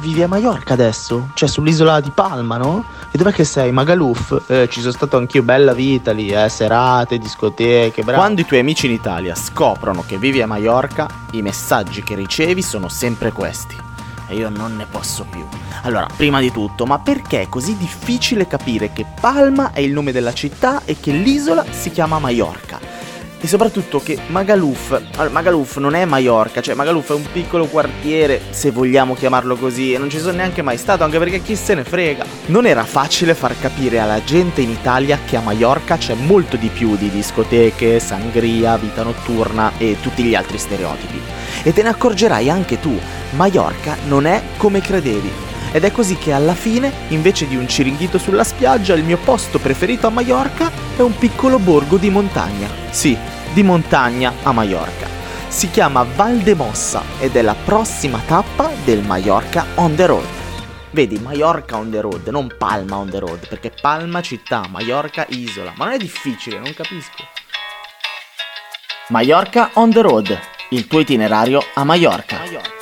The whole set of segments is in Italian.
Vivi a Maiorca adesso? Cioè sull'isola di Palma, no? E dov'è che sei? Magaluf? Eh, ci sono stato anch'io, bella vita lì, eh, serate, discoteche, bravo. Quando i tuoi amici in Italia scoprono che vivi a Maiorca, i messaggi che ricevi sono sempre questi. E io non ne posso più. Allora, prima di tutto, ma perché è così difficile capire che Palma è il nome della città e che l'isola si chiama Maiorca? E soprattutto che Magaluf, Magaluf non è Maiorca, cioè Magaluf è un piccolo quartiere, se vogliamo chiamarlo così, e non ci sono neanche mai stato, anche perché chi se ne frega. Non era facile far capire alla gente in Italia che a Maiorca c'è molto di più di discoteche, sangria, vita notturna e tutti gli altri stereotipi. E te ne accorgerai anche tu, Maiorca non è come credevi. Ed è così che alla fine, invece di un ciringhito sulla spiaggia, il mio posto preferito a Maiorca è un piccolo borgo di montagna. Sì, di montagna a Maiorca. Si chiama Valdemossa ed è la prossima tappa del Maiorca on the road. Vedi, Maiorca on the road, non Palma on the road, perché Palma città, Maiorca isola. Ma non è difficile, non capisco. Maiorca on the road, il tuo itinerario a Maiorca. Maiorca.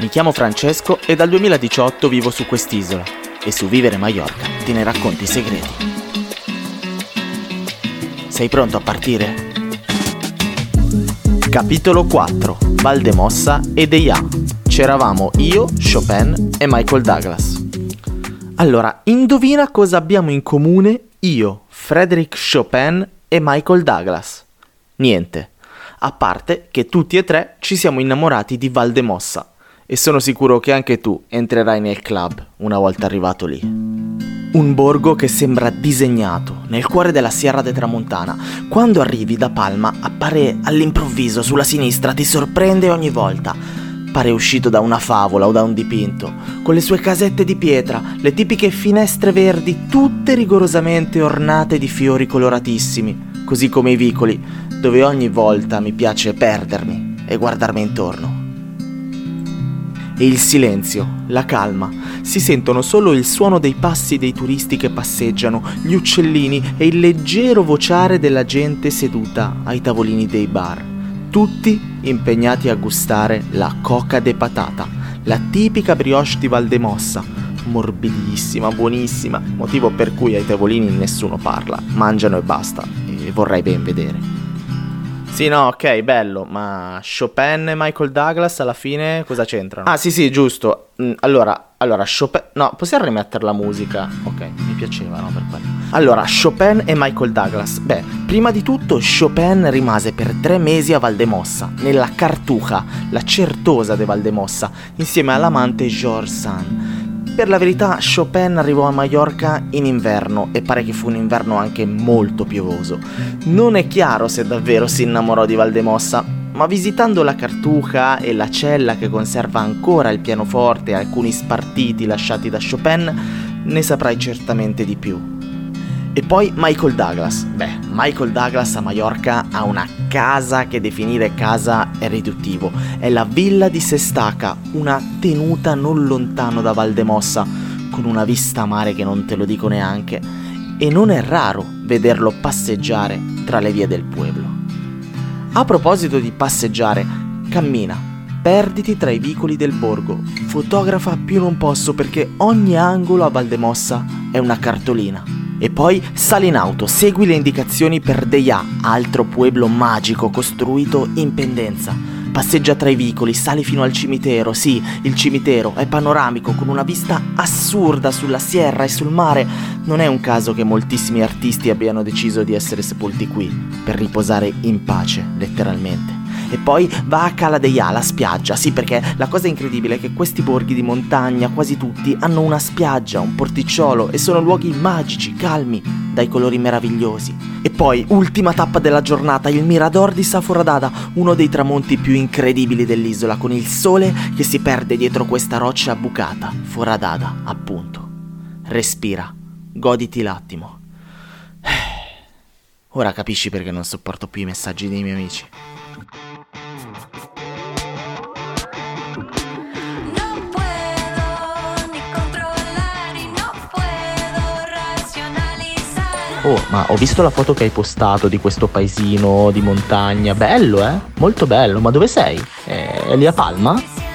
Mi chiamo Francesco e dal 2018 vivo su quest'isola e su Vivere Maiorca te ne racconto i segreti. Sei pronto a partire? Capitolo 4 Valdemossa e Deia. C'eravamo io, Chopin e Michael Douglas. Allora, indovina cosa abbiamo in comune io, Frederick Chopin e Michael Douglas? Niente, a parte che tutti e tre ci siamo innamorati di Valdemossa e sono sicuro che anche tu entrerai nel club una volta arrivato lì. Un borgo che sembra disegnato nel cuore della Sierra de Tramontana. Quando arrivi da Palma appare all'improvviso sulla sinistra, ti sorprende ogni volta. Pare uscito da una favola o da un dipinto, con le sue casette di pietra, le tipiche finestre verdi, tutte rigorosamente ornate di fiori coloratissimi, così come i vicoli, dove ogni volta mi piace perdermi e guardarmi intorno e il silenzio, la calma. Si sentono solo il suono dei passi dei turisti che passeggiano, gli uccellini e il leggero vociare della gente seduta ai tavolini dei bar. Tutti impegnati a gustare la coca de patata, la tipica brioche di Valdemossa, morbidissima, buonissima, motivo per cui ai tavolini nessuno parla, mangiano e basta, e vorrei ben vedere. Sì, no, ok, bello, ma Chopin e Michael Douglas alla fine cosa c'entrano? Ah, sì, sì, giusto. Mm, allora, allora, Chopin... No, possiamo rimettere la musica? Ok, mi piaceva, no, per quello. Allora, Chopin e Michael Douglas. Beh, prima di tutto Chopin rimase per tre mesi a Valdemossa, nella Cartuja, la certosa di Valdemossa, insieme all'amante George Sand. Per la verità, Chopin arrivò a Mallorca in inverno e pare che fu un inverno anche molto piovoso. Non è chiaro se davvero si innamorò di Valdemossa, ma visitando la cartuja e la cella che conserva ancora il pianoforte e alcuni spartiti lasciati da Chopin, ne saprai certamente di più. E poi Michael Douglas. Beh, Michael Douglas a Mallorca ha una casa che definire casa è riduttivo. È la villa di Sestaca, una tenuta non lontano da Valdemossa, con una vista a mare che non te lo dico neanche. E non è raro vederlo passeggiare tra le vie del pueblo. A proposito di passeggiare, cammina, perditi tra i vicoli del borgo, fotografa più non posso perché ogni angolo a Valdemossa è una cartolina. E poi sali in auto, segui le indicazioni per Deia, altro pueblo magico costruito in pendenza. Passeggia tra i vicoli, sali fino al cimitero. Sì, il cimitero è panoramico con una vista assurda sulla sierra e sul mare. Non è un caso che moltissimi artisti abbiano deciso di essere sepolti qui, per riposare in pace, letteralmente. E poi va a Cala Deia, la spiaggia. Sì, perché la cosa incredibile è che questi borghi di montagna, quasi tutti, hanno una spiaggia, un porticciolo e sono luoghi magici, calmi, dai colori meravigliosi. E poi, ultima tappa della giornata, il Mirador di Saforadada, uno dei tramonti più incredibili dell'isola, con il sole che si perde dietro questa roccia bucata. Foradada, appunto. Respira, goditi l'attimo. Ora capisci perché non sopporto più i messaggi dei miei amici. Oh, ma ho visto la foto che hai postato di questo paesino di montagna. Bello, eh? Molto bello. Ma dove sei? È lì a Palma?